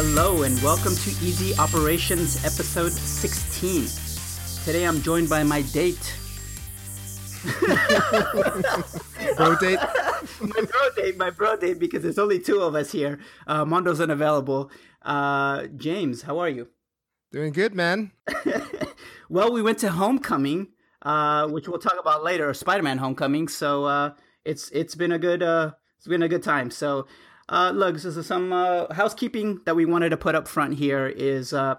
Hello and welcome to Easy Operations episode 16. Today I'm joined by my date. Bro date? my bro date, my bro date, because there's only two of us here. Uh, Mondo's unavailable. Uh, James, how are you? Doing good, man. well, we went to Homecoming, uh, which we'll talk about later, Spider-Man Homecoming. So uh, it's it's been a good uh, it's been a good time. So uh, look, this is some uh, housekeeping that we wanted to put up front here is uh,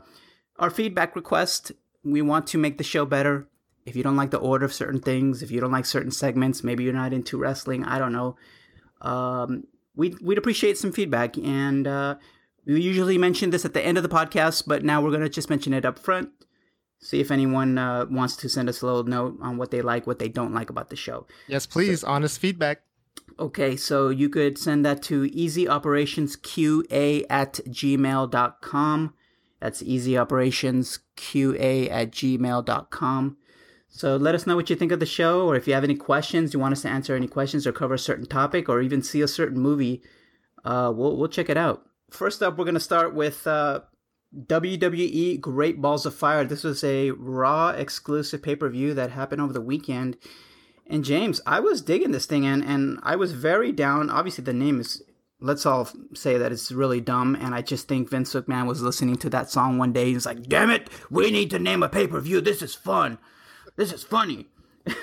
our feedback request. We want to make the show better. If you don't like the order of certain things, if you don't like certain segments, maybe you're not into wrestling, I don't know. Um, we'd, we'd appreciate some feedback. And uh, we usually mention this at the end of the podcast, but now we're going to just mention it up front. See if anyone uh, wants to send us a little note on what they like, what they don't like about the show. Yes, please. So, honest feedback. Okay, so you could send that to easyoperationsqa at gmail.com. That's easyoperationsqa at gmail.com. So let us know what you think of the show, or if you have any questions, you want us to answer any questions or cover a certain topic, or even see a certain movie, uh, we'll, we'll check it out. First up, we're going to start with uh, WWE Great Balls of Fire. This was a Raw exclusive pay per view that happened over the weekend and James, I was digging this thing and and I was very down. Obviously, the name is let's all say that it's really dumb. And I just think Vince McMahon was listening to that song one day. He's like, "Damn it, we need to name a pay per view. This is fun. This is funny."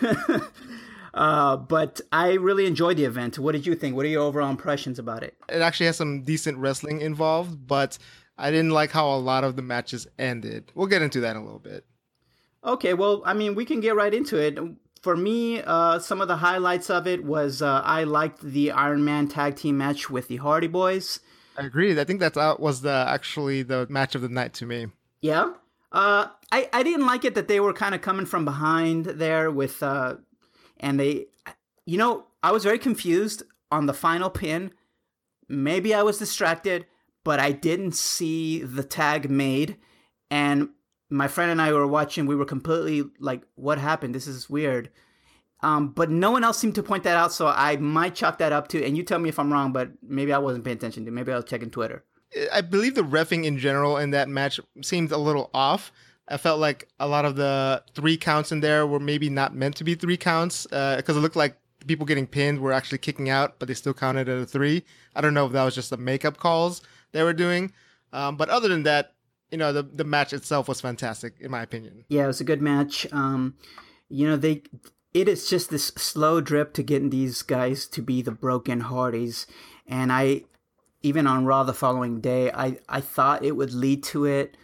uh, but I really enjoyed the event. What did you think? What are your overall impressions about it? It actually has some decent wrestling involved, but I didn't like how a lot of the matches ended. We'll get into that in a little bit. Okay, well, I mean, we can get right into it for me, uh, some of the highlights of it was uh, I liked the Iron Man tag team match with the Hardy Boys. I agree. I think that uh, was the actually the match of the night to me. Yeah. Uh, I I didn't like it that they were kind of coming from behind there with uh, and they, you know, I was very confused on the final pin. Maybe I was distracted, but I didn't see the tag made, and my friend and I were watching, we were completely like, what happened? This is weird. Um, but no one else seemed to point that out, so I might chalk that up to. And you tell me if I'm wrong, but maybe I wasn't paying attention to. Maybe I was checking Twitter. I believe the refing in general in that match seemed a little off. I felt like a lot of the three counts in there were maybe not meant to be three counts because uh, it looked like people getting pinned were actually kicking out, but they still counted at a three. I don't know if that was just the makeup calls they were doing. Um, but other than that, you know the the match itself was fantastic in my opinion. Yeah, it was a good match. Um, you know they it is just this slow drip to getting these guys to be the broken Hardys, and I even on Raw the following day, I I thought it would lead to it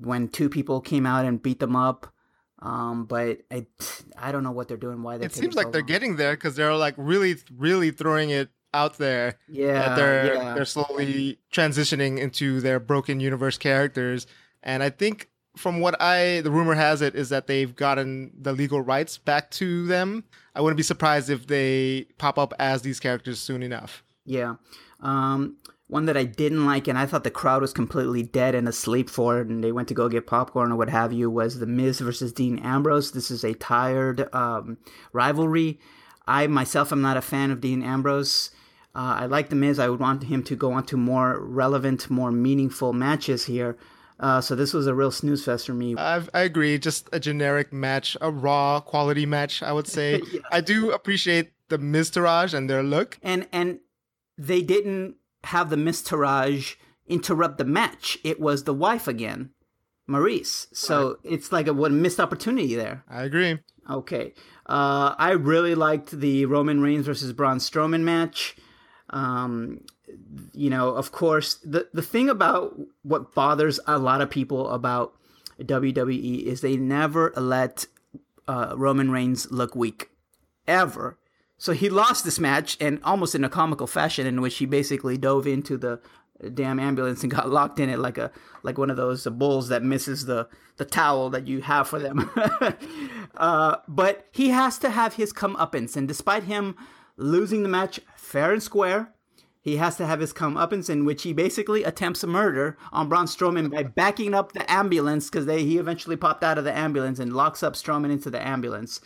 when two people came out and beat them up. Um, but I, I don't know what they're doing. Why they? It seems like so they're getting there because they're like really, really throwing it out there. Yeah, they're yeah. they're slowly transitioning into their broken universe characters, and I think from what I the rumor has it is that they've gotten the legal rights back to them. I wouldn't be surprised if they pop up as these characters soon enough. Yeah. Um, one that I didn't like, and I thought the crowd was completely dead and asleep for it, and they went to go get popcorn or what have you, was The Miz versus Dean Ambrose. This is a tired um, rivalry. I myself am not a fan of Dean Ambrose. Uh, I like The Miz. I would want him to go on to more relevant, more meaningful matches here. Uh, so this was a real snooze fest for me. I've, i agree. Just a generic match, a raw quality match, I would say. yeah. I do appreciate the Miztourage and their look. And and they didn't have the Miztourage interrupt the match. It was the wife again, Maryse. So right. it's like a what missed opportunity there. I agree. Okay. Uh, I really liked the Roman Reigns versus Braun Strowman match. Um, you know, of course, the the thing about what bothers a lot of people about WWE is they never let uh, Roman Reigns look weak, ever. So he lost this match, and almost in a comical fashion, in which he basically dove into the damn ambulance and got locked in it like a like one of those bulls that misses the the towel that you have for them. uh, but he has to have his comeuppance, and despite him losing the match fair and square. He has to have his comeuppance in which he basically attempts a murder on Braun Strowman by backing up the ambulance because he eventually popped out of the ambulance and locks up Strowman into the ambulance.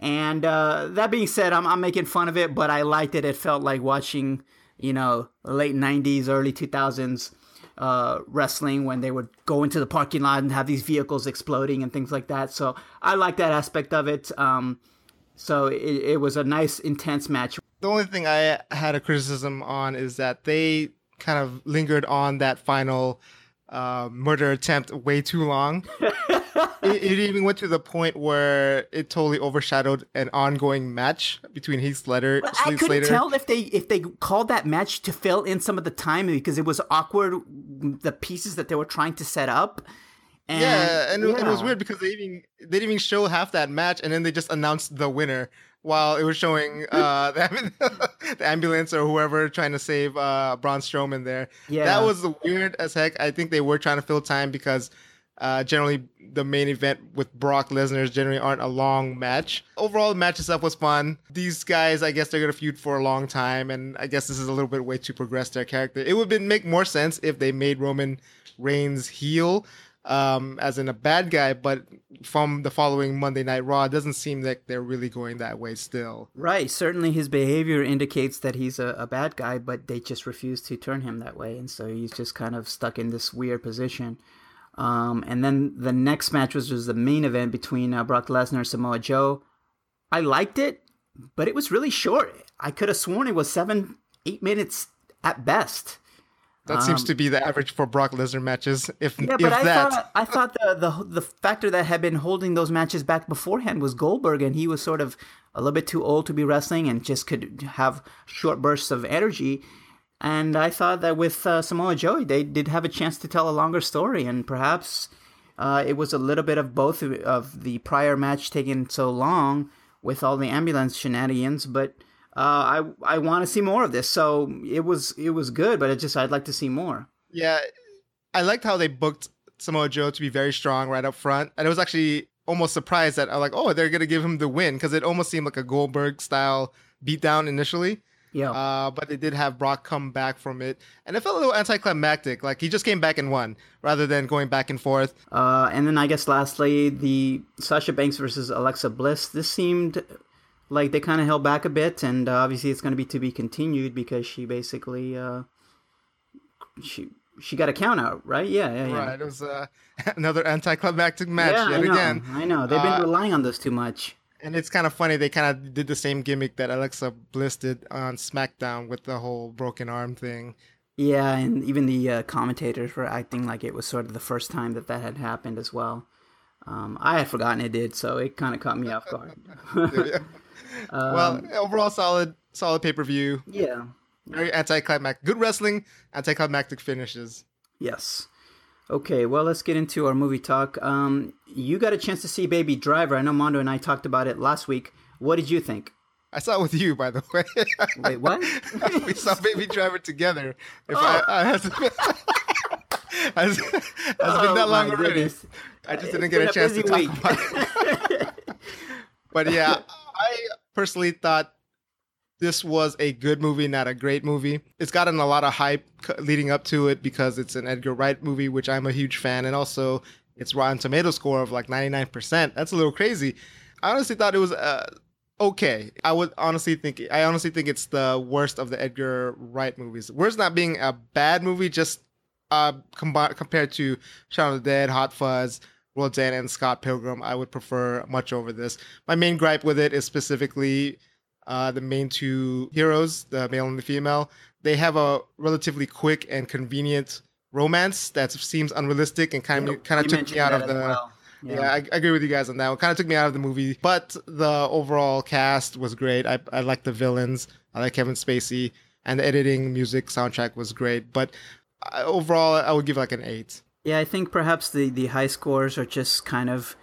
And uh, that being said, I'm, I'm making fun of it, but I liked it. It felt like watching, you know, late 90s, early 2000s uh, wrestling when they would go into the parking lot and have these vehicles exploding and things like that. So I like that aspect of it. Um, so it, it was a nice, intense match. The only thing I had a criticism on is that they kind of lingered on that final uh, murder attempt way too long. it, it, even went to the point where it totally overshadowed an ongoing match between Heath Slater. I couldn't Slater. tell if they if they called that match to fill in some of the time because it was awkward the pieces that they were trying to set up. And, yeah, and, yeah. and it was weird because they even they didn't even show half that match, and then they just announced the winner while it was showing uh, the, the, ambulance or whoever trying to save uh, Braun Strowman there. Yeah, that was weird as heck. I think they were trying to fill time because uh, generally the main event with Brock Lesnar generally aren't a long match. Overall, the match itself was fun. These guys, I guess, they're gonna feud for a long time, and I guess this is a little bit way to progress their character. It would make more sense if they made Roman Reigns heel um, as in a bad guy, but from the following Monday Night Raw, it doesn't seem like they're really going that way still. Right. Certainly his behavior indicates that he's a, a bad guy, but they just refuse to turn him that way. And so he's just kind of stuck in this weird position. Um, and then the next match was, was the main event between uh, Brock Lesnar and Samoa Joe. I liked it, but it was really short. I could have sworn it was seven, eight minutes at best. That um, seems to be the average for Brock Lesnar matches. If yeah, but if I that. thought I thought the, the the factor that had been holding those matches back beforehand was Goldberg, and he was sort of a little bit too old to be wrestling and just could have short bursts of energy. And I thought that with uh, Samoa Joe, they did have a chance to tell a longer story, and perhaps uh, it was a little bit of both of the prior match taking so long with all the ambulance shenanigans, but uh, I I want to see more of this. So it was it was good, but it just I'd like to see more. Yeah, I liked how they booked Samoa Joe to be very strong right up front, and it was actually almost surprised that I'm like, oh, they're gonna give him the win because it almost seemed like a Goldberg style beatdown initially. Yeah. Uh, but they did have Brock come back from it, and it felt a little anticlimactic. Like he just came back and won rather than going back and forth. Uh, and then I guess lastly, the Sasha Banks versus Alexa Bliss. This seemed like they kind of held back a bit, and uh, obviously it's going to be to be continued because she basically uh, she she got a count out, right? Yeah, yeah, yeah. Right. It was uh, another anticlimactic match yeah, yet I know, again. I know they've been uh, relying on this too much. And it's kind of funny. They kind of did the same gimmick that Alexa Bliss did on SmackDown with the whole broken arm thing. Yeah, and even the uh, commentators were acting like it was sort of the first time that that had happened as well. Um, I had forgotten it did, so it kind of caught me off guard. um, well, overall solid, solid pay per view. Yeah, very anticlimactic. Good wrestling, anticlimactic finishes. Yes. Okay, well, let's get into our movie talk. Um, you got a chance to see Baby Driver. I know Mondo and I talked about it last week. What did you think? I saw it with you, by the way. Wait, what? we saw Baby Driver together. If oh. I, I has, has, oh, been that long already. Goodness. I just didn't get a chance to talk about it. but yeah, I personally thought this was a good movie, not a great movie. It's gotten a lot of hype leading up to it because it's an Edgar Wright movie, which I'm a huge fan, and also its Rotten Tomato score of like 99%. That's a little crazy. I honestly thought it was uh, okay. I would honestly think I honestly think it's the worst of the Edgar Wright movies. Worst not being a bad movie, just uh, com- compared to Shaun of the Dead, Hot Fuzz, Rodan and Scott Pilgrim, I would prefer much over this. My main gripe with it is specifically uh, the main two heroes, the male and the female. They have a relatively quick and convenient romance that seems unrealistic and kind of kind of took me out of the. Well. Yeah, yeah I, I, agree with you guys on that. It kind of took me out of the movie, but the overall cast was great. I I like the villains. I like Kevin Spacey, and the editing, music, soundtrack was great. But overall, I would give like an eight. Yeah, I think perhaps the, the high scores are just kind of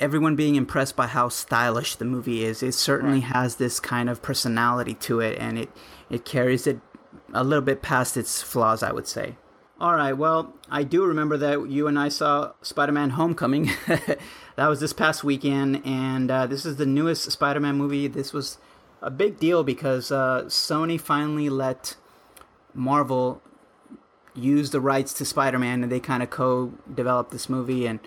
everyone being impressed by how stylish the movie is. It certainly right. has this kind of personality to it, and it, it carries it a little bit past its flaws, I would say. All right, well, I do remember that you and I saw Spider Man Homecoming. that was this past weekend, and uh, this is the newest Spider Man movie. This was a big deal because uh, Sony finally let Marvel use the rights to Spider-Man, and they kind of co-developed this movie. And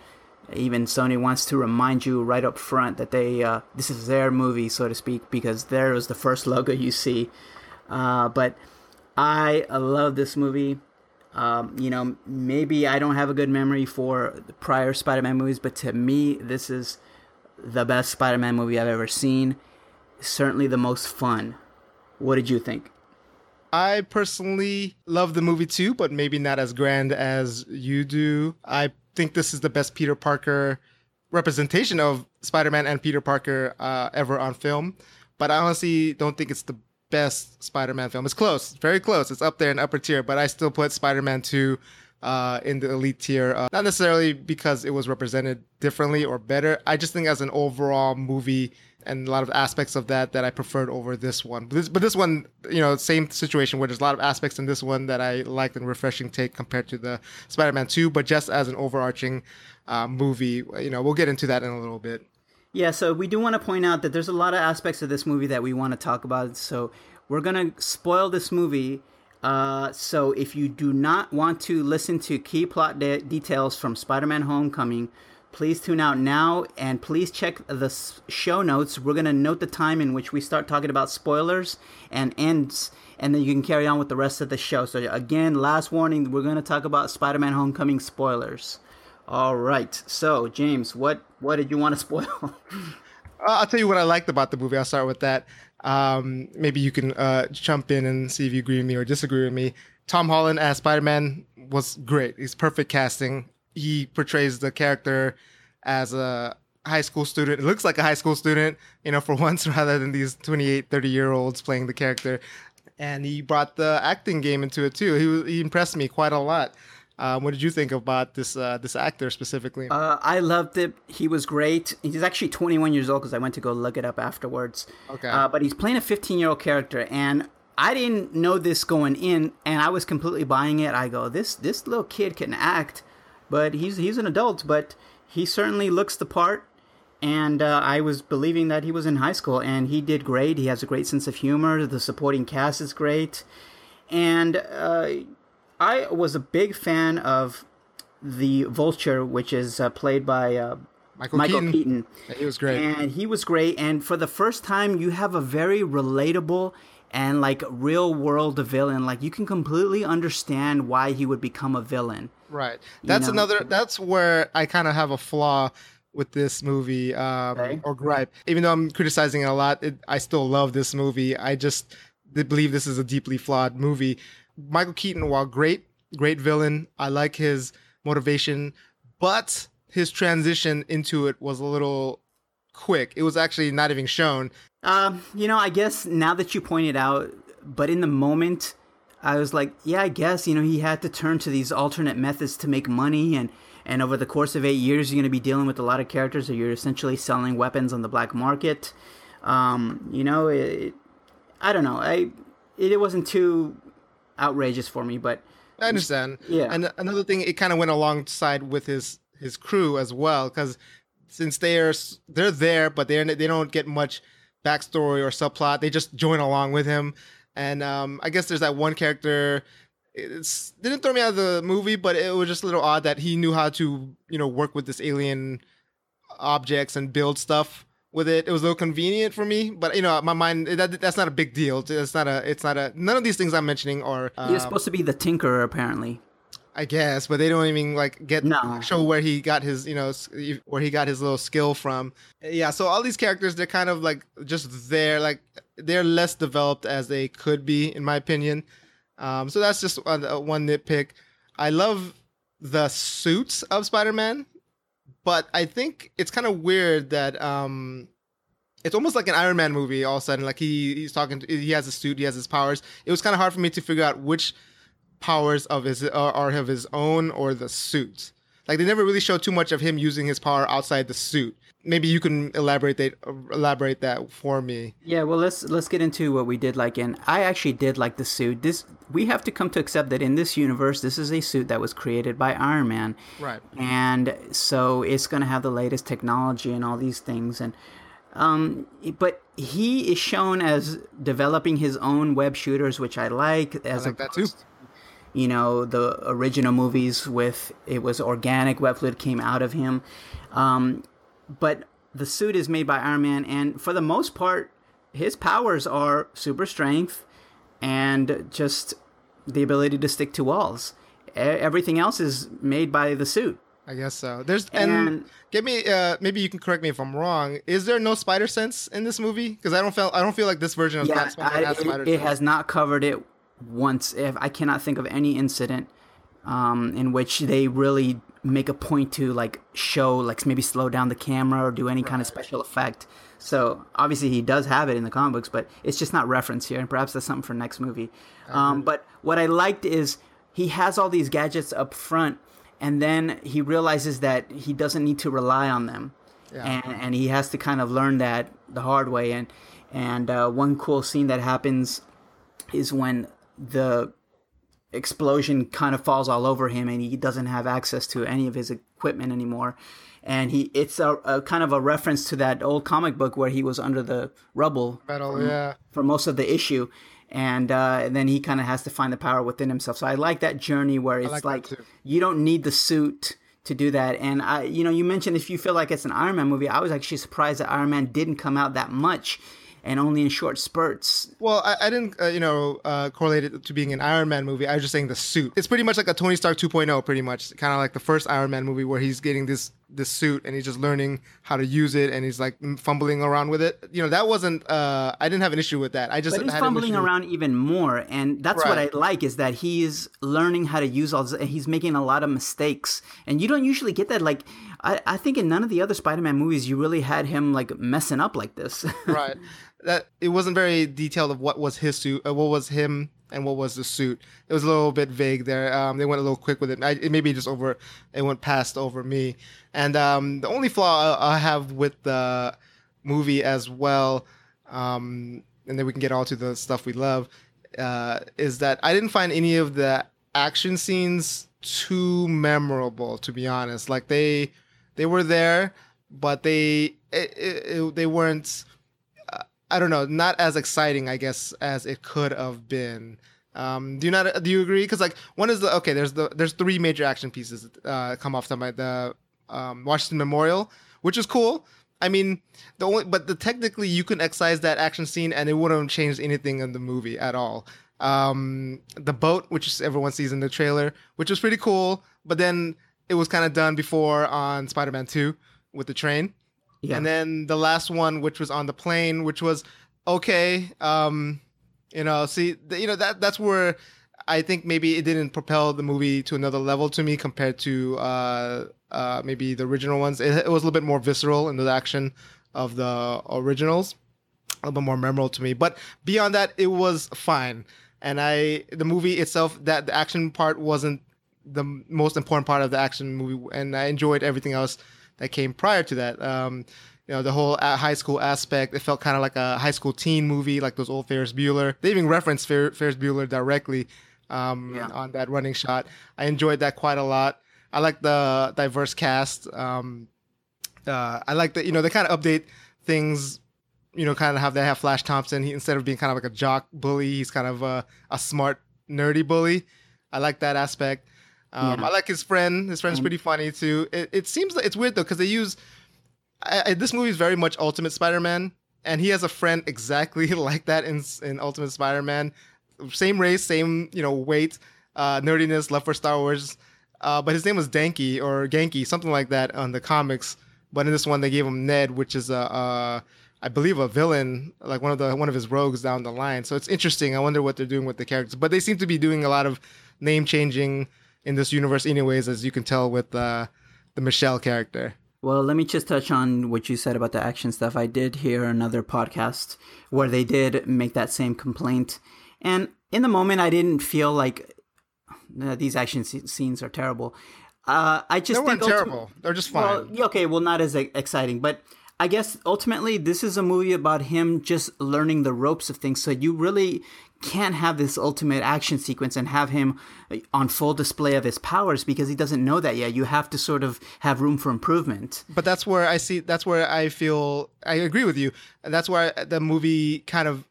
even Sony wants to remind you right up front that they uh, this is their movie, so to speak, because there was the first logo you see. Uh, but I love this movie. Um, you know, maybe I don't have a good memory for the prior Spider-Man movies, but to me, this is the best Spider-Man movie I've ever seen. Certainly the most fun. What did you think? I personally love the movie too, but maybe not as grand as you do. I think this is the best Peter Parker representation of Spider-Man and Peter Parker uh, ever on film. But I honestly don't think it's the best Spider-Man film. It's close, very close. It's up there in upper tier, but I still put Spider-Man 2 uh, in the elite tier. Uh, not necessarily because it was represented differently or better. I just think as an overall movie and a lot of aspects of that that I preferred over this one. But this, but this one, you know, same situation where there's a lot of aspects in this one that I liked and refreshing take compared to the Spider-Man 2. But just as an overarching uh, movie, you know, we'll get into that in a little bit. Yeah, so we do want to point out that there's a lot of aspects of this movie that we want to talk about. So we're to spoil this movie. Uh, so if you do not want to listen to key plot de- details from Spider-Man: Homecoming, please tune out now and please check the show notes. We're to note the time in which we start talking about spoilers and ends, and then you can carry on with the rest of the show. So again, last warning: we're to talk about Spider-Man: Homecoming spoilers. All right. So, James, what what did you want to spoil? I'll tell you what I liked about the movie. I'll start with that. Um, maybe you can uh, jump in and see if you agree with me or disagree with me. Tom Holland as Spider Man was great. He's perfect casting. He portrays the character as a high school student. It looks like a high school student, you know, for once, rather than these 28, 30 year olds playing the character. And he brought the acting game into it too. He, he impressed me quite a lot. Um, what did you think about this uh, this actor specifically? Uh, I loved it. He was great. He's actually 21 years old because I went to go look it up afterwards. Okay. Uh, but he's playing a 15 year old character, and I didn't know this going in, and I was completely buying it. I go, this this little kid can act, but he's he's an adult, but he certainly looks the part. And uh, I was believing that he was in high school, and he did great. He has a great sense of humor. The supporting cast is great, and uh, I was a big fan of the Vulture, which is uh, played by uh, Michael, Michael Keaton. Keaton. Yeah, he was great. And he was great. And for the first time, you have a very relatable and like real world villain. Like you can completely understand why he would become a villain. Right. That's know? another. That's where I kind of have a flaw with this movie um, Okay. or gripe. Even though I'm criticizing it a lot, it, I still love this movie. I just believe this is a deeply flawed movie. Michael Keaton, while great, great villain, I like his motivation, but his transition into it was a little quick. It was actually not even shown. Um, you know, I guess now that you point it out, but in the moment, I was like, yeah, I guess, you know, he had to turn to these alternate methods to make money. And, and over the course of eight years, you're going to be dealing with a lot of characters that you're essentially selling weapons on the black market. Um, you know, it, I don't know. I, it, it wasn't too outrageous for me, but I understand. Yeah. And another thing, it kind of went alongside with his his crew as well, because since they're they're there, but they they don't get much backstory or subplot. They just join along with him, and um, I guess there's that one character. It's didn't throw me out of the movie, but it was just a little odd that he knew how to you know work with this alien objects and build stuff with it. It was a little convenient for me, but you know, my mind that, that's not a big deal. It's not a. It's not a. None of these things I'm mentioning are. he was um, supposed to be the Tinkerer, apparently. I guess, but they don't even like get No. show where he got his, you know, where he got his little skill from. Yeah, so all these characters, they're kind of like just there, like they're less developed as they could be, in my opinion. Um, so that's just one, uh, one nitpick. I love the suits of Spider-Man, but I think it's kind of weird that um, it's almost like an Iron Man movie. All of a sudden, like he he's talking, to, he has a suit, he has his powers. It was kind of hard for me to figure out which powers of his are, are of his own or the suit. Like they never really show too much of him using his power outside the suit. Maybe you can elaborate that elaborate that for me. Yeah, well, let's let's get into what we did like. And I actually did like the suit. This we have to come to accept that in this universe, this is a suit that was created by Iron Man, Right. and so it's going to have the latest technology and all these things. And um, but he is shown as developing his own web shooters, which I like. As I like that too. you know the original movies with it was organic web fluid came out of him um, but the suit is made by iron man and for the most part his powers are super strength and just the ability to stick to walls everything else is made by the suit. I guess so. There's and, and give me uh, maybe you can correct me if I'm wrong. Is there no spider sense in this movie? Because I don't feel I don't feel like this version of yeah, I, has spider it, it has not covered it once. If I cannot think of any incident um, in which they really make a point to like show like maybe slow down the camera or do any right. kind of special effect. So obviously he does have it in the comic books, but it's just not referenced here, and perhaps that's something for next movie. Um, but what I liked is he has all these gadgets up front and then he realizes that he doesn't need to rely on them, yeah. and and he has to kind of learn that the hard way. And and uh, one cool scene that happens is when the explosion kind of falls all over him, and he doesn't have access to any of his equipment anymore. And he, it's a, a kind of a reference to that old comic book where he was under the rubble Metal, for, yeah. for most of the issue and, uh, and then he kind of has to find the power within himself. So I like that journey where it's like, like you don't need the suit to do that. And I, you know, you mentioned if you feel like it's an Iron Man movie, I was actually surprised that Iron Man didn't come out that much and only in short spurts. Well, I, I didn't, uh, you know, uh, correlate it to being an Iron Man movie. I was just saying the suit. It's pretty much like a Tony Stark 2.0, pretty much, kind of like the first Iron Man movie where he's getting this this suit and he's just learning how to use it and he's like fumbling around with it. You know, that wasn't. Uh, I didn't have an issue with that. I just but he's fumbling around even more, and that's right. what I like is that he's learning how to use all. This, he's making a lot of mistakes, and you don't usually get that. Like, I, I think in none of the other Spider-Man movies you really had him like messing up like this. right that it wasn't very detailed of what was his suit, uh, what was him, and what was the suit. It was a little bit vague there. Um, they went a little quick with it. I, it maybe just over, it went past over me. And um, the only flaw I, I, have with the movie as well, um, and then we can get all to the stuff we love, uh, is that I didn't find any of the action scenes too memorable. To be honest, like they they were there, but they it, it, they weren't I don't know, not as exciting, I guess, as it could have been. Um, do you not? Do you agree? Because like one is the okay. There's the there's three major action pieces uh, come off the the um, Washington Memorial, which is cool. I mean, the only but the technically you can excise that action scene and it wouldn't have changed anything in the movie at all. Um, the boat, which everyone sees in the trailer, which was pretty cool, but then it was kind of done before on Spider-Man Two with the train. Yeah. And then the last one, which was on the plane, which was okay. Um, you know, see, you know that that's where I think maybe it didn't propel the movie to another level to me compared to uh, uh, maybe the original ones. It, it was a little bit more visceral in the action of the originals, a little bit more memorable to me. But beyond that, it was fine. And I, the movie itself, that the action part wasn't the most important part of the action movie, and I enjoyed everything else that came prior to that. Um, you know, the whole high school aspect. It felt kind of like a high school teen movie, like those old Ferris Bueller. They even referenced Fer- Ferris Bueller directly um, yeah. on that running shot. I enjoyed that quite a lot. I like the diverse cast. Um, uh, I like that, you know, they kind of update things, you know, kind of have they have Flash Thompson. He, instead of being kind of like a jock bully, he's kind of a, a smart, nerdy bully. I like that aspect. Um, yeah. I like his friend. His friend's pretty funny too. It, it seems like it's weird though because they use I, I, this movie is very much Ultimate Spider-Man, and he has a friend exactly like that in in Ultimate Spider-Man. Same race, same you know weight, uh, nerdiness, love for Star Wars. Uh, but his name was Danky or Ganke, something like that on the comics. But in this one, they gave him Ned, which is a, a I believe a villain, like one of the one of his rogues down the line. So it's interesting. I wonder what they're doing with the characters. But they seem to be doing a lot of name changing in this universe, anyways, as you can tell with uh, the Michelle character. Well, let me just touch on what you said about the action stuff. I did hear another podcast where they did make that same complaint. And in the moment, I didn't feel like uh, these action scenes are terrible. Uh, I just they weren't terrible. They're just fine. Well, okay, well, not as exciting, but I guess ultimately this is a movie about him just learning the ropes of things. So you really can't have this ultimate action sequence and have him on full display of his powers because he doesn't know that yet. You have to sort of have room for improvement. But that's where I see. That's where I feel I agree with you. That's where the movie kind of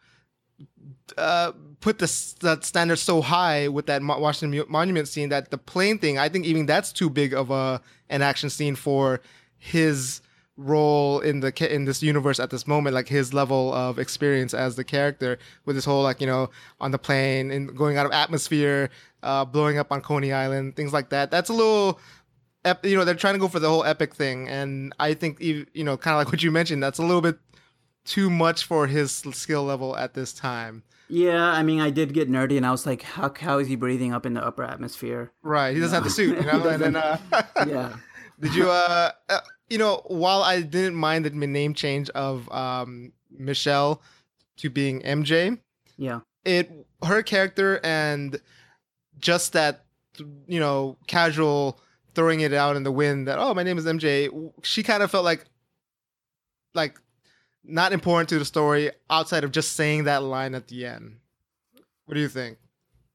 uh, put the, the standard so high with that Washington Monument scene that the plane thing. I think even that's too big of a an action scene for his role in the in this universe at this moment, like his level of experience as the character with this whole like you know on the plane and going out of atmosphere, uh, blowing up on Coney Island, things like that. That's a little. Ep- you know they're trying to go for the whole epic thing, and I think you know kind of like what you mentioned. That's a little bit too much for his skill level at this time. Yeah, I mean, I did get nerdy, and I was like, "How how is he breathing up in the upper atmosphere?" Right, he doesn't have the suit, you know. and then, uh, Yeah, did you, uh, uh, you know, while I didn't mind the name change of um, Michelle to being MJ, yeah, it her character and just that, you know, casual throwing it out in the wind that oh my name is MJ. She kind of felt like, like, not important to the story outside of just saying that line at the end. What do you think?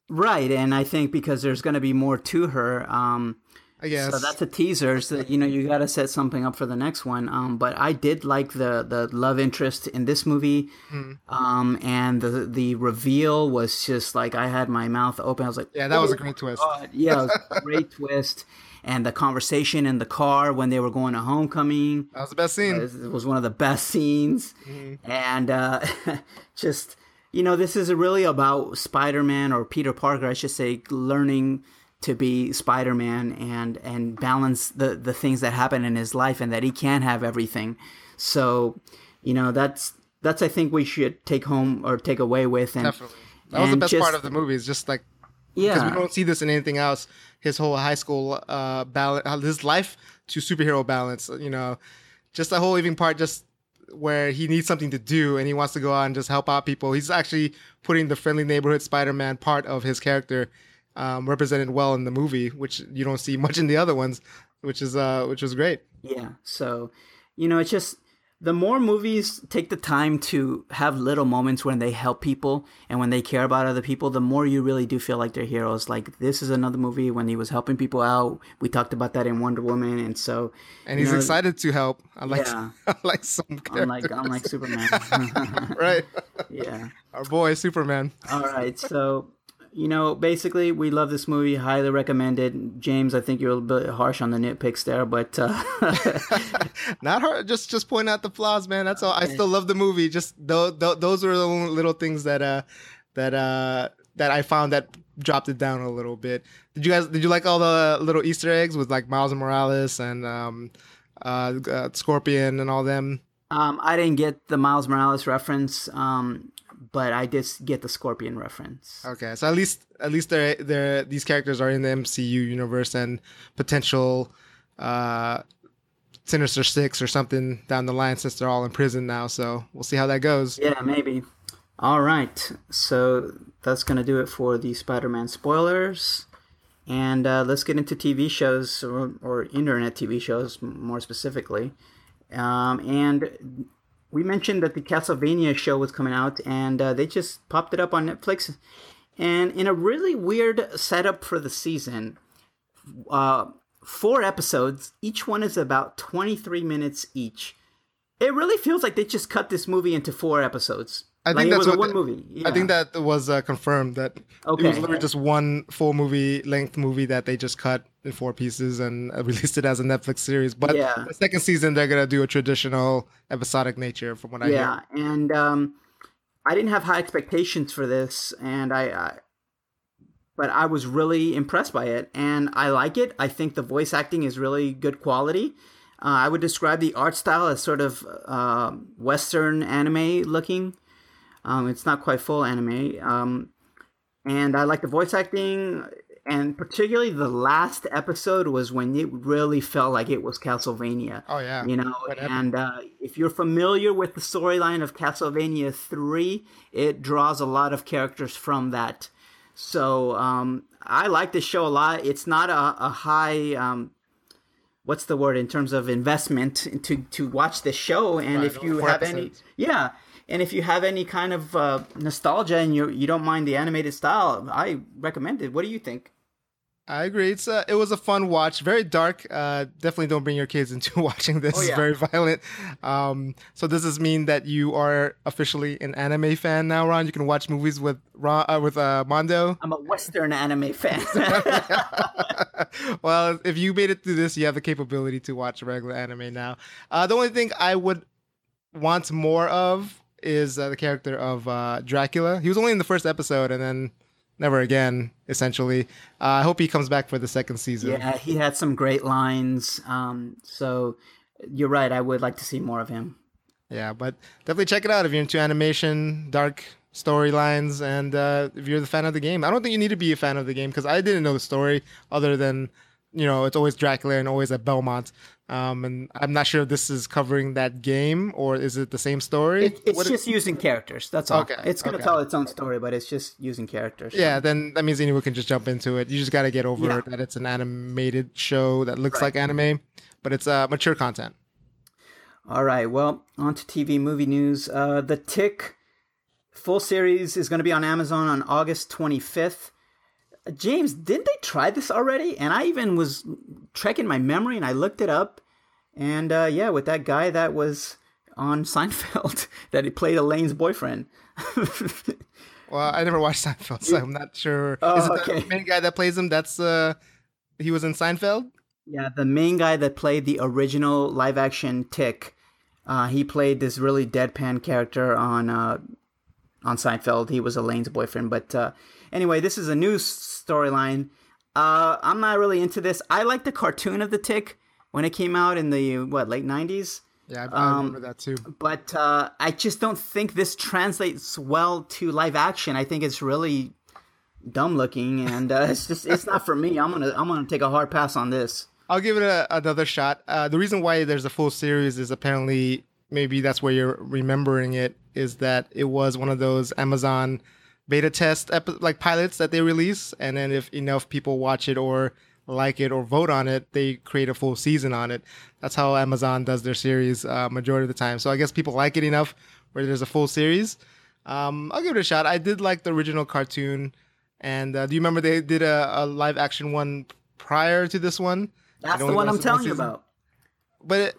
right. And I think because there's going to be more to her, um, I guess so that's a teaser. So that, you know, you got to set something up for the next one. Um, but I did like the the love interest in this movie, Hmm. um, and the the reveal was just like I had my mouth open. I was like, yeah, that was a "Oh great twist. God." Yeah, it was a great twist. And the conversation in the car when they were going to homecoming. That was the best scene. It was one of the best scenes, and uh, just you know, this is really about Spider-Man or Peter Parker, I should say, learning to be Spider-Man and and balance the the things that happen in his life, and that he can't have everything. So, you know, that's that's I think we should take home or take away with, and Definitely. That was the best just- part of the movie. Is just like yeah. because we don't see this in anything else. His whole high school uh balance, his life to superhero balance. You know, just the whole even part, just where he needs something to do and he wants to go out and just help out people. He's actually putting the friendly neighborhood Spider-Man part of his character um, represented well in the movie, which you don't see much in the other ones, which is uh which was great. Yeah. So, you know, it's just the more movies take the time to have little moments when they help people and when they care about other people, the more you really do feel like they're heroes. Like this is another movie when he was helping people out. We talked about that in Wonder Woman, and so And he's know, excited to help. Unlike Yeah. unlike some characters. Unlike unlike Superman. right. yeah. Our boy Superman. All right. So. You know, basically, we love this movie. Highly recommended. James, I think you're a little bit harsh on the nitpicks there, but uh, Not hard. Just just point out the flaws, man. That's all. I still love the movie. Just th- th- those were the little things that uh that uh that I found that dropped it down a little bit. Did you guys? Did you like all the little Easter eggs with like Miles and Morales and um uh, uh Scorpion and all them? Um, I didn't get the Miles Morales reference, um, but I did get the Scorpion reference. Okay, so at least at least they're they're these characters are in the MCU universe and potential uh Sinister Six or something down the line since they're all in prison now. So we'll see how that goes. Yeah, maybe. All right, so that's gonna do it for the Spider-Man spoilers, and uh, let's get into TV shows or, or internet TV shows more specifically. Um, and we mentioned that the Castlevania show was coming out, and uh, they just popped it up on Netflix. And in a really weird setup for the season, uh, four episodes. Each one is about 23 minutes each. It really feels like they just cut this movie into four episodes. I Like, think it that's what one the- movie. I think that was uh, confirmed that it was literally just one full movie length movie that they just cut in four pieces and uh, released it as a Netflix series. But Yeah. the second season they're gonna do a traditional episodic nature, from what I yeah, hear. and um, I didn't have high expectations for this, and I, I, but I was really impressed by it, and I like it. I think the voice acting is really good quality. Uh, I would describe the art style as sort of uh, Western anime looking. Um, it's not quite full anime, um, and I like the voice acting. And particularly the last episode was when it really felt like it was Castlevania Oh yeah, you know? What happened? and uh, if you're familiar with the storyline of castlevania 3 it draws a lot of characters from that. So um, i like this show a lot. It's not a, a high um, what's the word in terms of investment to to watch this show. And Right, if you have any yeah and if you have any kind of uh, nostalgia and you you don't mind the animated style i recommend it what do you think I agree. It's uh, it was a fun watch. Very dark. Uh, definitely don't bring your kids into watching this. Oh, yeah. It's very violent. Um, so does this mean that you are officially an anime fan now, Ron? You can watch movies with Ron, uh, with uh, Mondo. I'm a Western anime fan. well, if you made it through this, you have the capability to watch regular anime now. Uh, the only thing I would want more of is uh, the character of uh, Dracula. He was only in the first episode, and then never again. Essentially, uh, I hope he comes back for the second season. yeah, he had some great lines. Um, so you're right. I would like to see more of him. Yeah, but definitely check it out if you're into animation, dark storylines, and uh, if you're the fan of the game. I don't think you need to be a fan of the game because I didn't know the story other than you know it's always Dracula and always at Belmont. Um, and I'm not sure if this is covering that game or is it the same story? It, it's What- just using characters. That's all. Okay, It's going to okay. tell its own story, but it's just using characters. yeah, then that means anyone can just jump into it. You just got to get over Yeah. that it's an animated show that looks Right. like anime, but it's uh, mature content. All right. Well, on to TV movie news. Uh, the Tick full series is going to be on Amazon on August 25th. James, didn't they try this already? And I even was checking my memory and I looked it up. And uh, yeah, with that guy that was on Seinfeld, that he played Elaine's boyfriend. Well, I never watched Seinfeld, so I'm not sure. Oh, is it okay. the main guy that plays him? That's uh, he was in Seinfeld. Yeah, the main guy that played the original live action Tick, uh, he played this really deadpan character on uh, on Seinfeld. He was Elaine's boyfriend. But uh, anyway, this is a new storyline. Uh, I'm not really into this. I like the cartoon of the Tick when it came out in the what late '90s. Yeah, I, Um, remember that too. But uh, I just don't think this translates well to live action. I think it's really dumb looking, and uh, it's just it's not for me. I'm gonna I'm gonna take a hard pass on this. I'll give it a, another shot. Uh, the reason why there's a full series is apparently maybe that's where you're remembering it is that it was one of those Amazon beta test epi- like pilots that they release, and then if enough people watch it or like it or vote on it, they create a full season on it. That's how Amazon does their series uh, majority of the time. So I guess people like it enough where there's a full series. Um, I'll give it a shot. I did like the original cartoon, and uh, do you remember they did a, a live action one prior to this one? That's the one I'm telling you about. But it,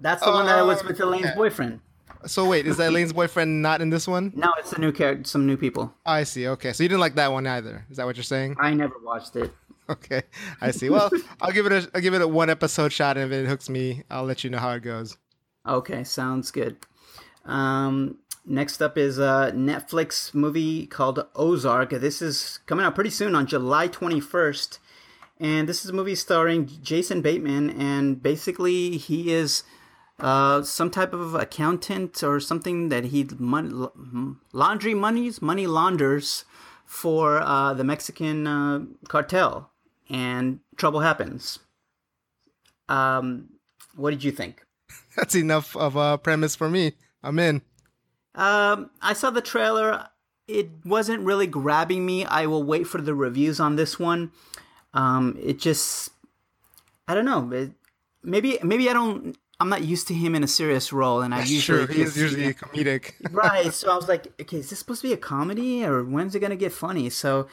That's the one that was Oh, with Elaine's okay. boyfriend. So wait, is Elaine's boyfriend not in this one? No, it's a new character, some new people. I see. Okay, so you didn't like that one either. Is that what you're saying? I never watched it. Okay, I see. Well, I'll give it a I'll give it a one episode shot, and if it hooks me, I'll let you know how it goes. Okay, sounds good. Um, next up is a Netflix movie called Ozark. This is coming out pretty soon on July 21st. And this is a movie starring Jason Bateman. And basically, he is uh, some type of accountant or something that he mon- laundry monies, money launders for uh, the Mexican uh, cartel. And trouble happens. Um, what did you think? That's enough of a premise for me. I'm in. Um, I saw the trailer. It wasn't really grabbing me. I will wait for the reviews on this one. Um, it just, I don't know. It, maybe, maybe I don't. I'm not used to him in a serious role, and I That's usually true. He's usually comedic. right. So I was like, okay, is this supposed to be a comedy, or when's it gonna get funny? So,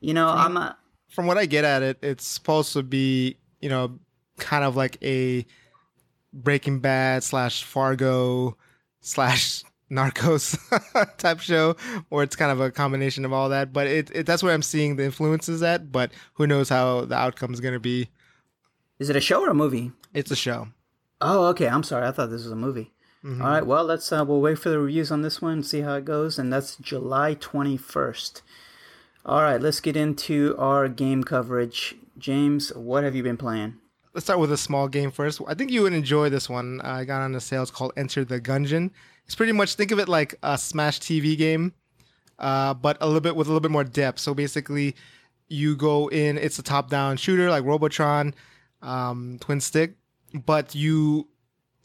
you know, I'm a, From what I get at it, it's supposed to be you know kind of like a Breaking Bad slash Fargo slash Narcos type show, where it's kind of a combination of all that. But it, it that's where I'm seeing the influences at. But who knows how the outcome is going to be? is it a show or a movie? It's a show. Oh, okay. I'm sorry. I thought this was a movie. All right. Well, let's uh, we'll wait for the reviews on this one, see how it goes, and that's July 21st. All right. Let's get into our game coverage. James, what have you been playing? Let's start with a small game first. I think you would enjoy this one. I got on the sale. It's called Enter the Gungeon. It's pretty much think of it like a Smash TV game, uh, but a little bit with a little bit more depth. So basically, you go in. It's a top-down shooter like Robotron, um, twin stick, but you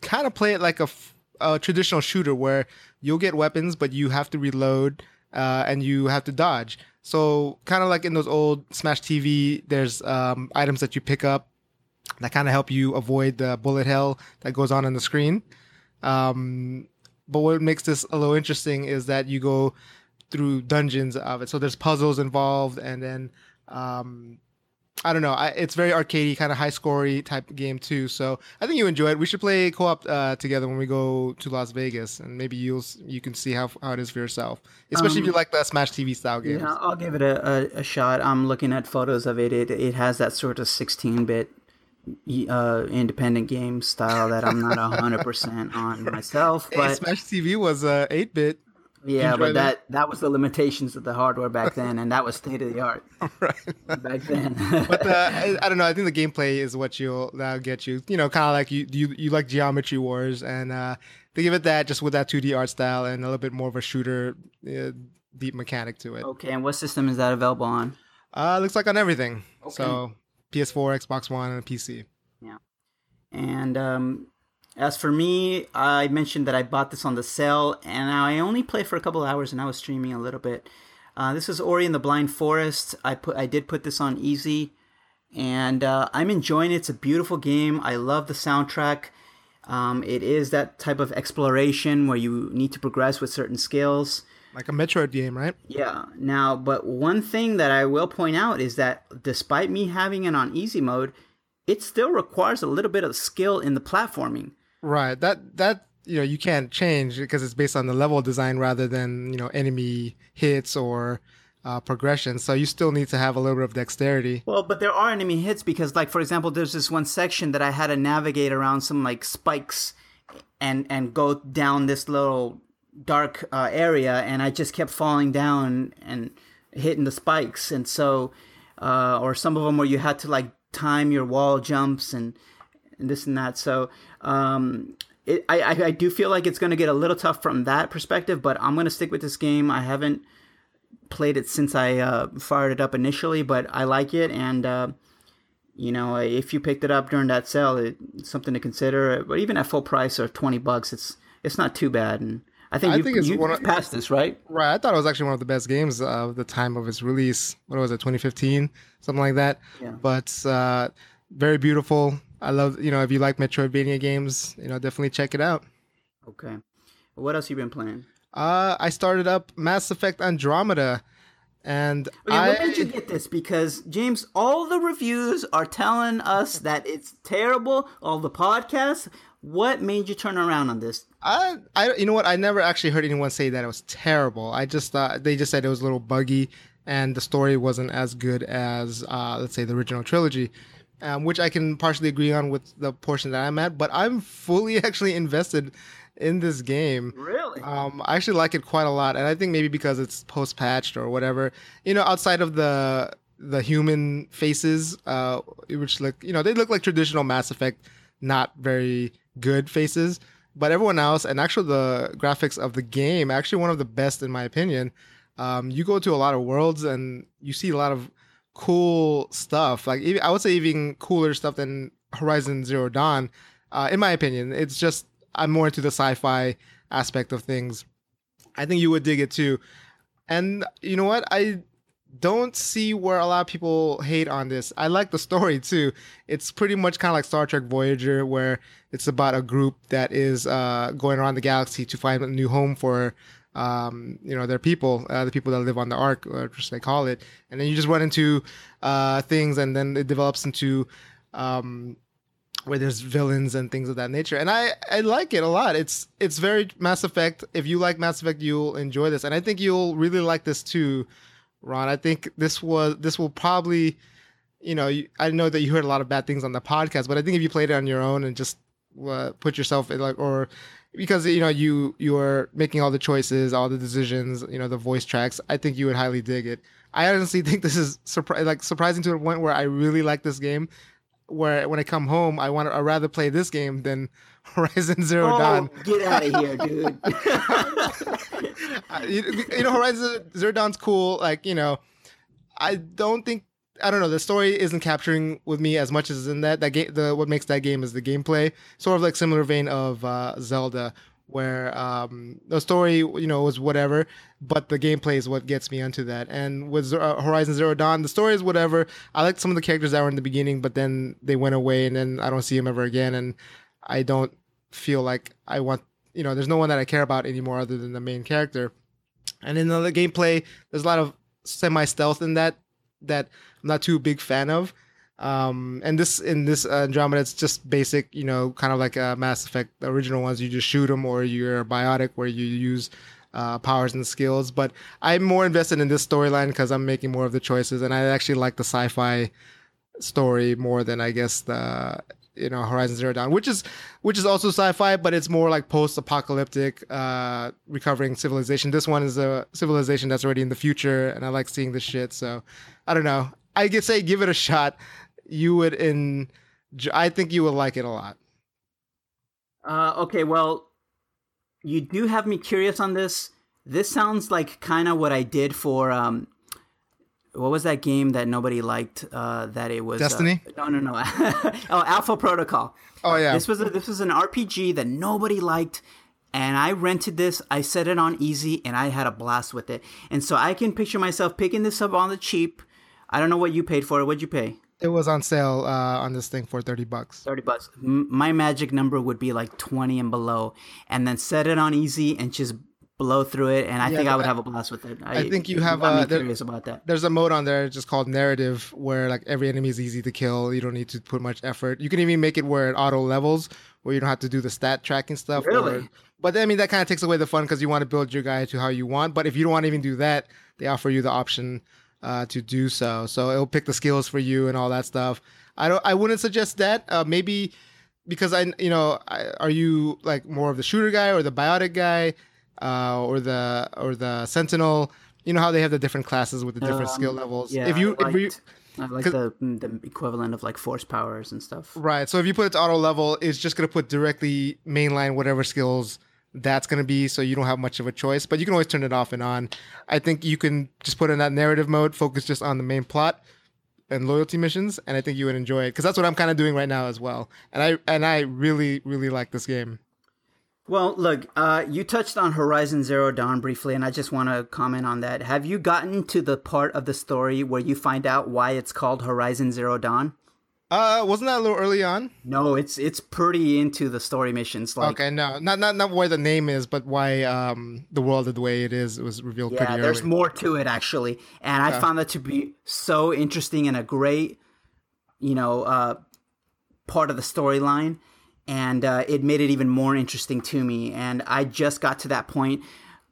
kind of play it like a, traditional shooter where you'll get weapons, but you have to reload uh, and you have to dodge. So kind of like in those old Smash TV, there's um, items that you pick up that kind of help you avoid the bullet hell that goes on on the screen. Um, but what makes this a little interesting is that you go through dungeons of it. So there's puzzles involved, and then um, I don't know. I, it's very arcadey, kind of high scorey type game too. So I think you enjoy it. We should play co-op uh, together when we go to Las Vegas, and maybe you'll you can see how, how it is for yourself. Especially um, if you um, like the Smash TV style games. Yeah, I'll give it a, a, a, shot. I'm looking at photos of it. It it has that sort of 16-bit uh, independent game style that I'm not 100 percent on myself. But hey, Smash TV was a uh, 8-bit. Yeah, but that that was the limitations of the hardware back then, and that was state of the art back then. but uh, I, I, don't know. I think the gameplay is what you'll that'll get you. You know, kind of like you, you you like Geometry Wars, and uh, they give it that just with that 2D art style and a little bit more of a shooter uh, deep mechanic to it. Okay, and what system is that available on? Uh, looks like on everything. Okay. So PS4, Xbox One, and PC. Yeah, and um, as for me, I mentioned that I bought this on the sale, and I only played for a couple hours, and I was streaming a little bit. Uh, this is Ori and the Blind Forest. I put I did put this on easy, and uh, I'm enjoying it. It's a beautiful game. I love the soundtrack. Um, it is that type of exploration where you need to progress with certain skills. Like a Metroid game, right? Yeah. Now, but one thing that I will point out is that despite me having it on easy mode, it still requires a little bit of skill in the platforming. Right. That that you know you can't change because it's based on the level design rather than you know enemy hits or uh, progression. So you still need to have a little bit of dexterity. Well, but there are enemy hits because, like for example, there's this one section that I had to navigate around some like spikes and and go down this little dark uh, area, and I just kept falling down and hitting the spikes, and so uh, or some of them where you had to like time your wall jumps and and this and that. So um, it, I, I do feel like it's going to get a little tough from that perspective, but I'm going to stick with this game. I haven't played it since I uh, fired it up initially, but I like it, and uh, you know, if you picked it up during that sale, it's something to consider. But even at full price or twenty bucks, it's it's not too bad. And I think I you, think it's you one of, passed this, right? Right. I thought it was actually one of the best games of the time of its release. What was it, 2015, something like that? Yeah. But uh, very beautiful. I love, you know, if you like Metroidvania games, you know, definitely check it out. Okay. What else you been playing? Uh, I started up Mass Effect Andromeda. And okay, I... what made you get this? Because James, all the reviews are telling us that it's terrible. All the podcasts. What made you turn around on this? I, I, you know what? I never actually heard anyone say that it was terrible. I just thought they just said it was a little buggy, and the story wasn't as good as, uh, let's say, the original trilogy um, which I can partially agree on with the portion that I'm at. But I'm fully actually invested in this game. Really? Um, I actually like it quite a lot, and I think maybe because it's post patched or whatever. You know, outside of the the human faces, uh, which look, you know, they look like traditional Mass Effect, not very good faces. But everyone else, and actually the graphics of the game, actually one of the best in my opinion. Um, you go to a lot of worlds and you see a lot of cool stuff. Like I would say even cooler stuff than Horizon Zero Dawn. Uh, in my opinion, it's just I'm more into the sci-fi aspect of things. I think you would dig it too. And you know what? I don't see where a lot of people hate on this. I like the story too. It's pretty much kind of like Star Trek Voyager, where it's about a group that is uh, going around the galaxy to find a new home for um, you know, their people, uh, the people that live on the ark, or just they call it. And then you just run into uh, things, and then it develops into um, where there's villains and things of that nature. And I, I like it a lot. It's it's very Mass Effect. If you like Mass Effect, you'll enjoy this, and I think you'll really like this too, Ron. I think this was this will probably, you know, I know that you heard a lot of bad things on the podcast, but I think if you played it on your own and just uh, put yourself in like or because you know you you are making all the choices, all the decisions, you know the voice tracks. I think you would highly dig it. I honestly think this is surpri- like surprising to the point where I really like this game. Where when I come home, I want to I rather play this game than Horizon Zero oh, Dawn. Get out of here, dude. you, you know, Horizon Zero Dawn's cool. Like you know, I don't think I don't know. The story isn't capturing with me as much as in that. That game, the what makes that game is the gameplay. Sort of like similar vein of uh, Zelda, where um, the story, you know, was whatever, but the gameplay is what gets me onto that. And with uh, Horizon Zero Dawn, the story is whatever. I like some of the characters that were in the beginning, but then they went away, and then I don't see them ever again, and I don't feel like I want. You know, there's no one that I care about anymore other than the main character. And in the gameplay, there's a lot of semi stealth in that that I'm not too big fan of. Um, and this in this uh, Andromeda, it's just basic, you know, kind of like a Mass Effect. The original ones, you just shoot them, or you're a biotic, where you use uh, powers and skills. But I'm more invested in this storyline because I'm making more of the choices, and I actually like the sci-fi story more than I guess the you know Horizon Zero Dawn, which is which is also sci-fi, but it's more like post-apocalyptic, uh, recovering civilization. This one is a civilization that's already in the future, and I like seeing this shit. So I don't know. I could say give it a shot. You would in. I think you will like it a lot. Uh, okay, well, you do have me curious on this. This sounds like kind of what I did for um, what was that game that nobody liked? Uh, that it was Destiny. Uh, no, no, no. oh, Alpha Protocol. Oh yeah. This was a, this was an RPG that nobody liked, and I rented this. I set it on easy, and I had a blast with it. And so I can picture myself picking this up on the cheap. I don't know what you paid for it. What'd you pay? It was on sale uh, on this thing for thirty bucks. Thirty bucks. M- my magic number would be like twenty and below, and then set it on easy and just blow through it. And I Yeah, think I would I- have a blast with it. I think you have, uh, there- curious about that. There's a mode on there just called narrative where like every enemy is easy to kill. You don't need to put much effort. You can even make it where it auto levels where you don't have to do the stat tracking stuff. or- Really? but I mean that kind of takes away the fun because you want to build your guy to how you want. But if you don't want to even do that, they offer you the option uh, to do so. So it'll pick the skills for you and all that stuff. I don't. I wouldn't suggest that. Uh, maybe because I, you know, I, are you like more of the shooter guy or the biotic guy, uh, or the or the sentinel? You know how they have the different classes with the different skill Um, levels. Yeah, if you I if you I like the the equivalent of like force powers and stuff. right, so if you put it to auto level, it's just gonna put directly mainline whatever skills that's gonna be. So you don't have much of a choice, but you can always turn it off and on. I think you can just put in that narrative mode, focus just on the main plot and loyalty missions, and I think you would enjoy it because that's what I'm kind of doing right now as well. And I and I really really like this game. Well, look, uh, you touched on Horizon Zero Dawn briefly, and I just want to comment on that. Have you gotten to the part of the story where you find out why it's called Horizon Zero Dawn? Uh, wasn't that a little early on? No, it's it's pretty into the story missions. Like, okay, no, not not not where the name is, but why um the world the way it is. It was revealed yeah, pretty early. there's more to it actually, and I found that to be so interesting and a great, you know, uh, part of the storyline, and uh, it made it even more interesting to me. And I just got to that point.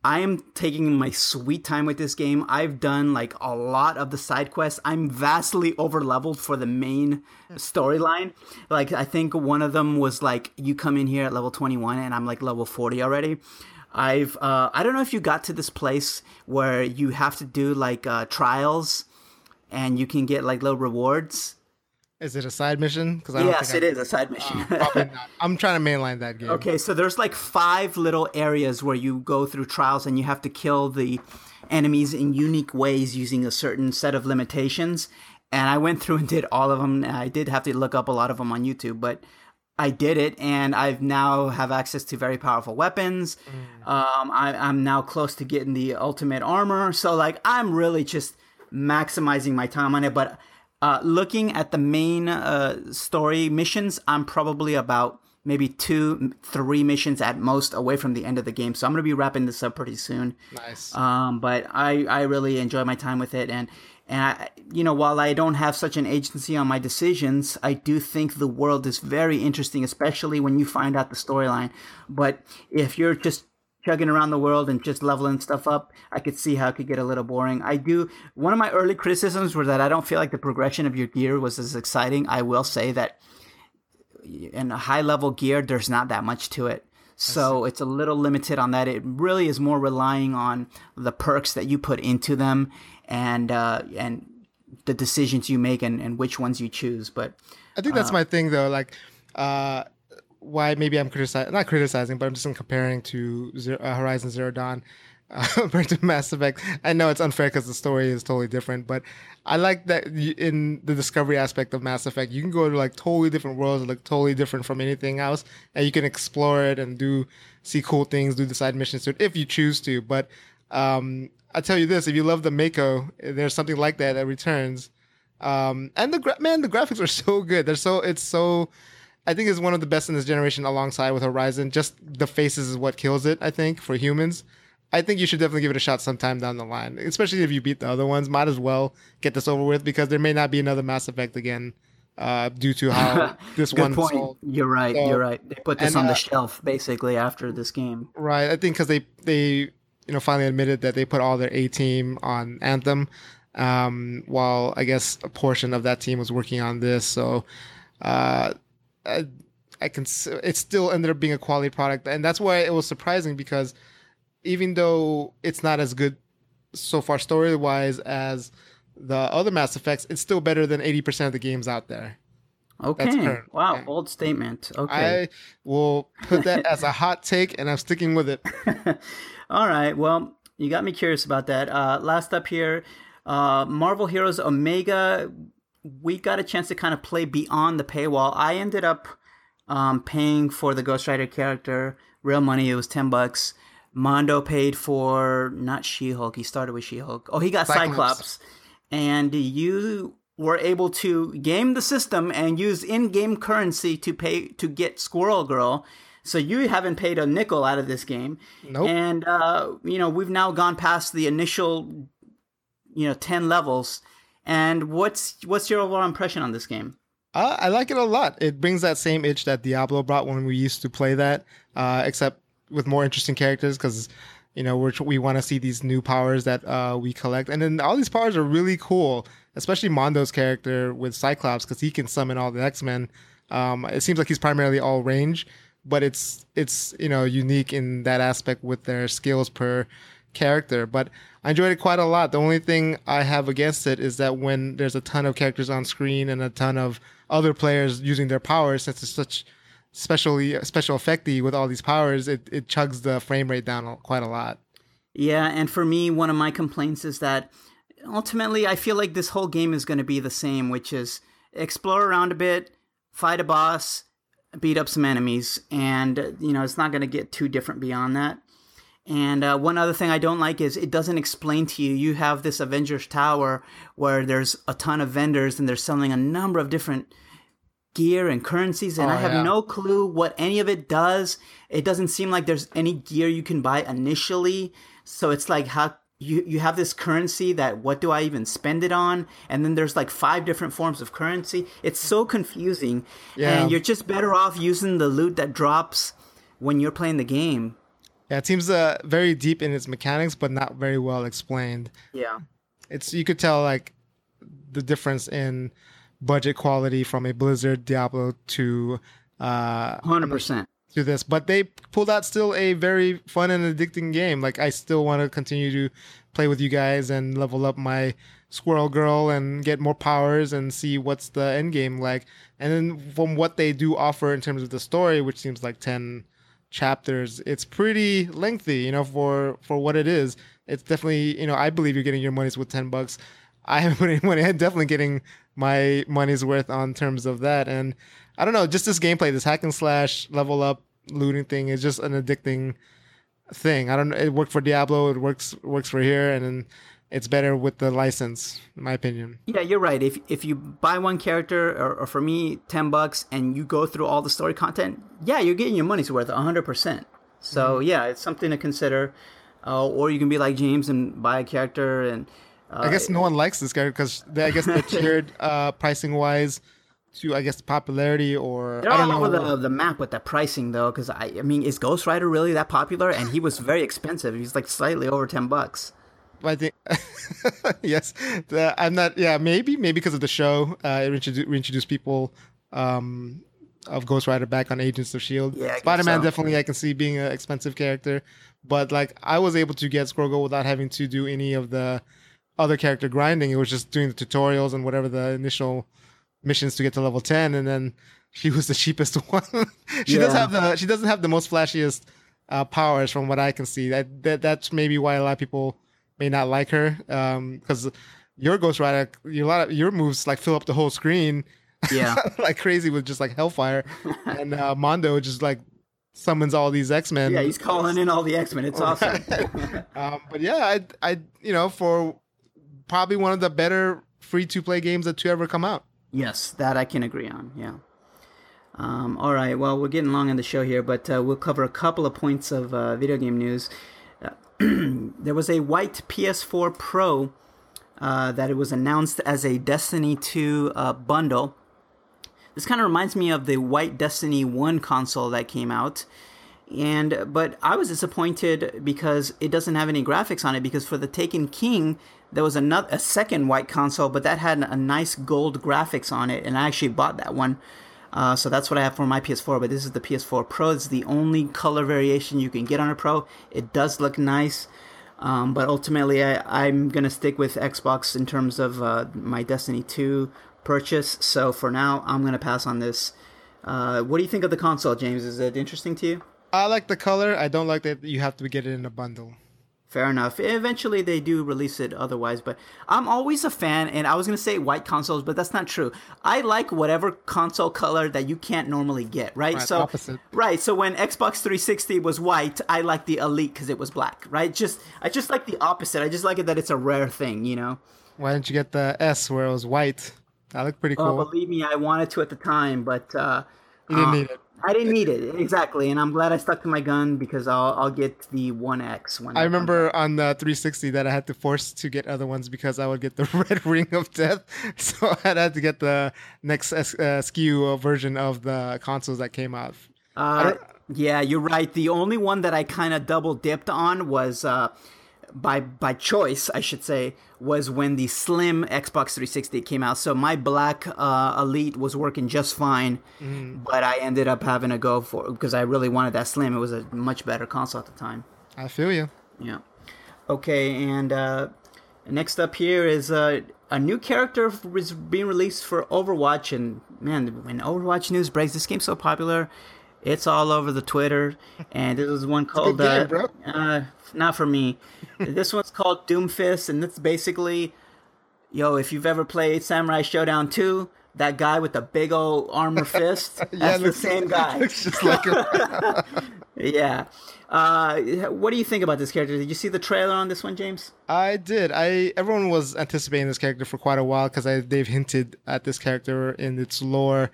I am taking my sweet time with this game. I've done like a lot of the side quests. I'm vastly over leveled for the main storyline. Like I think one of them was like you come in here at level 21 and I'm like level 40 already. I've uh, I don't know if you got to this place where you have to do like uh, trials and you can get like little rewards. Is it a side mission? Because Yes, think it I, is a side mission. Probably not. I'm trying to mainline that game. Okay, so there's like five little areas where you go through trials and you have to kill the enemies in unique ways using a certain set of limitations. And I went through and did all of them. I did have to look up a lot of them on YouTube, but I did it, and I've now have access to very powerful weapons. Um, I, I'm now close to getting the ultimate armor, so like I'm really just maximizing my time on it. But uh, looking at the main uh, story missions, I'm probably about maybe two, three missions at most away from the end of the game. So I'm gonna be wrapping this up pretty soon. Nice. Um, but I, I really enjoy my time with it, and and I, you know, while I don't have such an agency on my decisions, I do think the world is very interesting, especially when you find out the storyline. But if you're just chugging around the world and just leveling stuff up, I could see how it could get a little boring. I do. One of my early criticisms were that I don't feel like the progression of your gear was as exciting. I will say that in a high level gear, there's not that much to it. So it's a little limited on that. It really is more relying on the perks that you put into them and uh, and the decisions you make and, and which ones you choose. But I think that's my thing though. Like, uh, why maybe I'm criticizing, not criticizing, but I'm just comparing to Zero, uh, Horizon Zero Dawn uh, compared to Mass Effect. I know it's unfair because the story is totally different, but I like that you, in the discovery aspect of Mass Effect, you can go to like totally different worlds, that look totally different from anything else, and you can explore it and do see cool things, do the side missions to it if you choose to. But um, I tell you this: if you love the Mako, there's something like that that returns. Um, and the gra- man, the graphics are so good. They're so it's so. I think is one of the best in this generation, alongside with Horizon. Just the faces is what kills it. I think for humans, I think you should definitely give it a shot sometime down the line. Especially if you beat the other ones, might as well get this over with because there may not be another Mass Effect again uh, due to how this Good one point. sold. You're right. So- you're right. They put this and, on uh, the shelf basically after this game. Right. I think because they they you know finally admitted that they put all their A team on Anthem, um, while I guess a portion of that team was working on this. So, uh, I, I can it still ended up being a quality product, and that's why it was surprising because even though it's not as good so far story wise as the other Mass Effects, it's still better than eighty percent of the games out there. Okay. Wow. Yeah. Bold statement. Okay. I will put that as a hot take, and I'm sticking with it. All right. Well, you got me curious about that. Uh, last up here, uh, Marvel Heroes Omega. We got a chance to kind of play beyond the paywall. I ended up um, paying for the Ghost Rider character, real money. It was ten bucks. Mondo paid for not She Hulk. He started with She Hulk. Oh, he got Cyclops. Cyclops. And you were able to game the system and use in-game currency to pay to get Squirrel Girl. So you haven't paid a nickel out of this game. Nope. And uh, you know we've now gone past the initial, you know, ten levels. And what's what's your overall impression on this game? Uh, I like it a lot. It brings that same itch that Diablo brought when we used to play that, uh, except with more interesting characters because, you know, we're, we want to see these new powers that uh, we collect. And then all these powers are really cool, especially Mondo's character with Cyclops because he can summon all the X Men. Um, it seems like he's primarily all range, but it's it's you know unique in that aspect with their skills per character. But I enjoyed it quite a lot. The only thing I have against it is that when there's a ton of characters on screen and a ton of other players using their powers, since it's such specially special effecty with all these powers, it, it chugs the frame rate down quite a lot. Yeah, and for me, one of my complaints is that ultimately I feel like this whole game is going to be the same, which is explore around a bit, fight a boss, beat up some enemies, and you know it's not going to get too different beyond that. And uh, one other thing I don't like is it doesn't explain to you. You have this Avengers Tower where there's a ton of vendors and they're selling a number of different gear and currencies, and Oh, I have yeah. no clue what any of it does. It doesn't seem like there's any gear you can buy initially. So it's like how you you have this currency that what do I even spend it on? And then there's like five different forms of currency. It's so confusing. Yeah. And you're just better off using the loot that drops when you're playing the game. Yeah, it seems uh, very deep in its mechanics, but not very well explained. Yeah. It's you could tell like the difference in budget quality from a Blizzard Diablo to uh, 100%. to this, but they pulled out still a very fun and addicting game. Like I still want to continue to play with you guys and level up my Squirrel Girl and get more powers and see what's the end game like. And then from what they do offer in terms of the story, which seems like ten chapters, it's pretty lengthy. You know, for for what it is, it's definitely you know I believe you're getting your money's with ten bucks. I haven't put any money. I'm definitely getting my money's worth on terms of that. And I don't know, just this gameplay, this hack and slash level up looting thing is just an addicting thing. I don't know. It worked for Diablo. It works works for here, and then it's better with the license, in my opinion. Yeah, you're right. If if you buy one character, or, or for me, ten bucks, and you go through all the story content, yeah, you're getting your money's worth, hundred percent. So yeah, it's something to consider. Uh, or you can be like James and buy a character, and uh, I guess no one likes this character because I guess they're tiered uh, pricing wise to I guess popularity or they're I don't all know. over the, the map with the pricing though. Because I, I mean, is Ghost Rider really that popular? And he was very expensive. He's like slightly over ten bucks. I think yes, the, I'm not. Yeah, maybe maybe because of the show, uh, it reintroduced, reintroduced people um, of Ghost Rider back on Agents of Shield. Yeah, Spider Man so. definitely I can see being an expensive character, but like I was able to get Squirrel without having to do any of the other character grinding. It was just doing the tutorials and whatever the initial missions to get to level ten, and then she was the cheapest one. she does Yeah. have the she doesn't have the most flashiest uh, powers from what I can see. That, that that's maybe why a lot of people may not like her because your Ghost Rider, your, a lot of your moves like fill up the whole screen Yeah, like crazy with just like Hellfire, and uh, Mondo just like summons all these X Men. yeah, he's calling in all the X Men. It's awesome. um, but yeah, I I you know for probably one of the better free to play games that to ever come out. Yes, that I can agree on. Yeah. Um, all right. Well, we're getting long on the show here, but uh, we'll cover a couple of points of uh, video game news. There was a white PS4 Pro uh, that it was announced as a Destiny 2 uh, bundle. this kind of reminds me of the White Destiny 1 console that came out. And but I was disappointed because it doesn't have any graphics on it because for the Taken King there was another a second white console but that had a nice gold graphics on it and I actually bought that one. Uh, so that's what I have for my PS4, but this is the PS4 Pro. It's the only color variation you can get on a Pro. It does look nice. Um, but ultimately, I, am going to stick with Xbox in terms of uh, my Destiny 2 purchase. So for now, I'm going to pass on this. Uh, what do you think of the console, James? Is it interesting to you? I like the color. I don't like that you have to get it in a bundle. Fair enough. Eventually, they do release it otherwise, but I'm always a fan, and I was going to say white consoles, but that's not true. I like whatever console color that you can't normally get, right? right so, opposite. right. So when Xbox 360 was white, I like the Elite because it was black, right? Just I just like the opposite. I just like it that it's a rare thing, you know. Why didn't you get the S where it was white? That looked pretty oh, cool. Oh, believe me, I wanted to at the time, but uh, you didn't uh, need it. I didn't need it exactly, and I'm glad I stuck to my gun because I'll I'll get the One X when I remember on the 360 that I had to force to get other ones because I would get the Red Ring of Death, so I had to get the next uh, SKU version of the consoles that came out. Uh, yeah, you're right. The only one that I kind of double dipped on was uh, by by choice, I should say, was when the slim Xbox 360 came out. So my black uh, Elite was working just fine, mm. but I ended up having to go for because I really wanted that slim. It was a much better console at the time. I feel you. Yeah. Okay, and uh, next up here is uh, a new character is being released for Overwatch, and man, when Overwatch news breaks, this game's so popular. It's all over the Twitter, and this is one called game, uh, uh, not for me. this one's called Doomfist, and it's basically, yo, if you've ever played Samurai Shodown 2, that guy with the big old armor fist, that's yeah, the same guy. Looks just like him. yeah. Uh, what do you think about this character? Did you see the trailer on this one, James? I did. I everyone was anticipating this character for quite a while because they've hinted at this character in its lore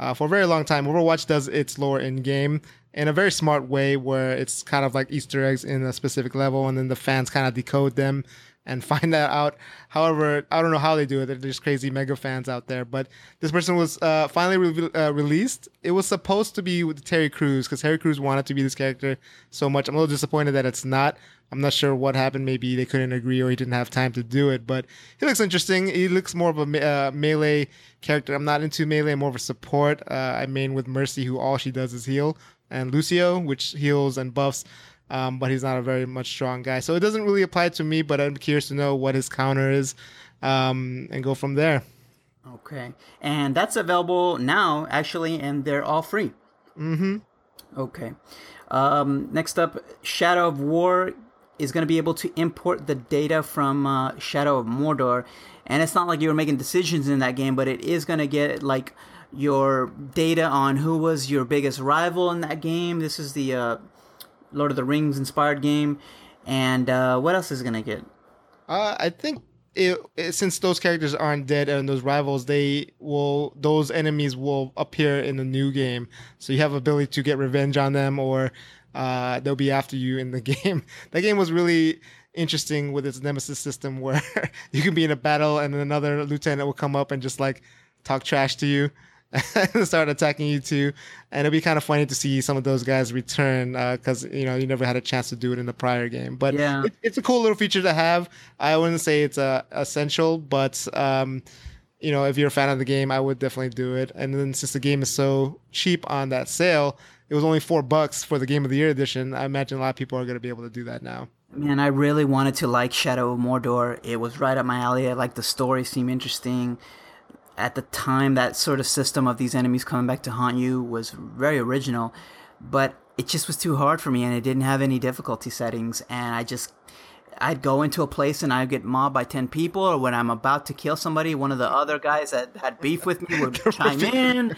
uh, for a very long time. Overwatch does its lore in game in a very smart way where it's kind of like Easter eggs in a specific level, and then the fans kind of decode them and find that out. However, I don't know how they do it. There's crazy mega fans out there. But this person was uh, finally re- uh, released. It was supposed to be with Terry Crews because Terry Crews wanted to be this character so much. I'm a little disappointed that it's not. I'm not sure what happened. Maybe they couldn't agree or he didn't have time to do it. But he looks interesting. He looks more of a me- uh, melee character. I'm not into melee. I'm more of a support. Uh, I main with Mercy, who all she does is heal, and Lucio, which heals and buffs. Um, but he's not a very much strong guy. So it doesn't really apply to me. But I'm curious to know what his counter is, um, and go from there. Okay, and that's available now actually, and they're all free. Mm-hmm. Okay. Um, next up, Shadow of War is going to be able to import the data from uh, Shadow of Mordor. And it's not like you were making decisions in that game, but it is going to get like your data on who was your biggest rival in that game. This is the uh, Lord of the Rings inspired game. And uh, what else is to get? Uh, I think it, it, since those characters aren't dead and those rivals, they will those enemies will appear in the new game. So you have ability to get revenge on them or uh, they'll be after you in the game. that game was really interesting with its nemesis system where you can be in a battle and another lieutenant will come up and just like talk trash to you and start attacking you too. And it'll be kind of funny to see some of those guys return because uh, you know you never had a chance to do it in the prior game. But yeah. it, it's a cool little feature to have. I wouldn't say it's uh, essential, but um, you know if you're a fan of the game, I would definitely do it. And then since the game is so cheap on that sale, it was only four bucks for the Game of the Year edition. I imagine a lot of people are going to be able to do that now. Man, I really wanted to like Shadow of Mordor. It was right up my alley. I like the story, seemed interesting. At the time, that sort of system of these enemies coming back to haunt you was very original, but it just was too hard for me, and it didn't have any difficulty settings, and I just I'd go into a place and I'd get mobbed by 10 people, or when I'm about to kill somebody, one of the other guys that had beef with me would chime in.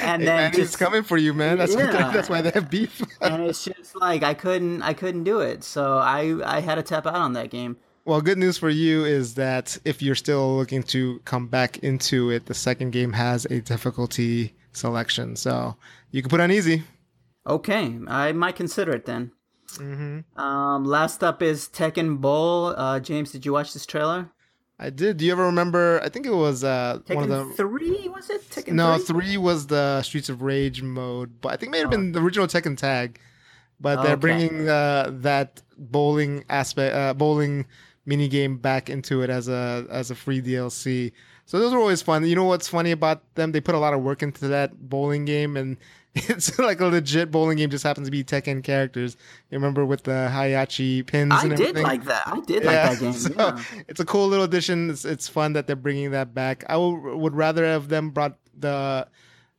And hey, then man, just, coming for you, man. That's, yeah. that's why they have beef. and it's just like I couldn't I couldn't do it. So I, I had to tap out on that game. Well, good news for you is that if you're still looking to come back into it, the second game has a difficulty selection. So you can put on easy. Okay, I might consider it then. Mm-hmm. Um, last up is Tekken Bowl. Uh, James, did you watch this trailer? I did. Do you ever remember? I think it was uh, Tekken one of the three was it? Tekken no 3? three was the Streets of Rage mode, but I think it may have Oh. been the original Tekken Tag. But they're bringing uh, that bowling aspect, uh, bowling mini game back into it as a as a free DLC. So those are always fun. You know what's funny about them? They put a lot of work into that bowling game, and it's like a legit bowling game. Just happens to be Tekken characters. You remember with the Heihachi pins? I and did everything? like that. I did like that game. so yeah. it's a cool little addition. It's, it's fun that they're bringing that back. I would rather have them brought the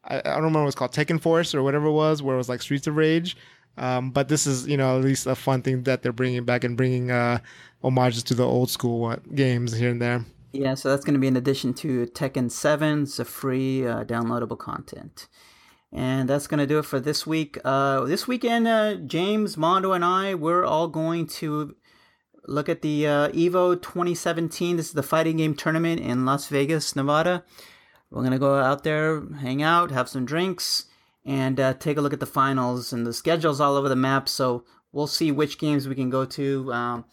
I, I don't remember what it's called Tekken Force or whatever it was, where it was like Streets of Rage. Um, but this is you know at least a fun thing that they're bringing back and bringing uh, homages to the old school games here and there. Yeah, so that's going to be in addition to Tekken 7. It's a free uh, downloadable content. And that's going to do it for this week. Uh, this weekend, uh, James, Mondo, and I, we're all going to look at the uh, EVO 2017. This is the fighting game tournament in Las Vegas, Nevada. We're going to go out there, hang out, have some drinks, and uh, take a look at the finals. And the schedule's all over the map, so we'll see which games we can go to. Um,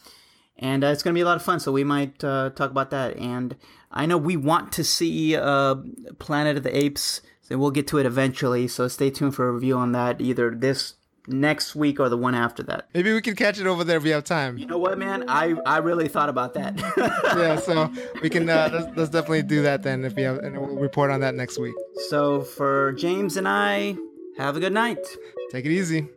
and uh, it's going to be a lot of fun. So we might uh, talk about that. And I know we want to see uh, Planet of the Apes, so we'll get to it eventually. So stay tuned for a review on that, either this next week or the one after that. Maybe we can catch it over there if we have time. You know what, man? I I really thought about that. yeah, so we can uh, let's, let's definitely do that then if we have, and we'll report on that next week. so for James and I, have a good night. Take it easy.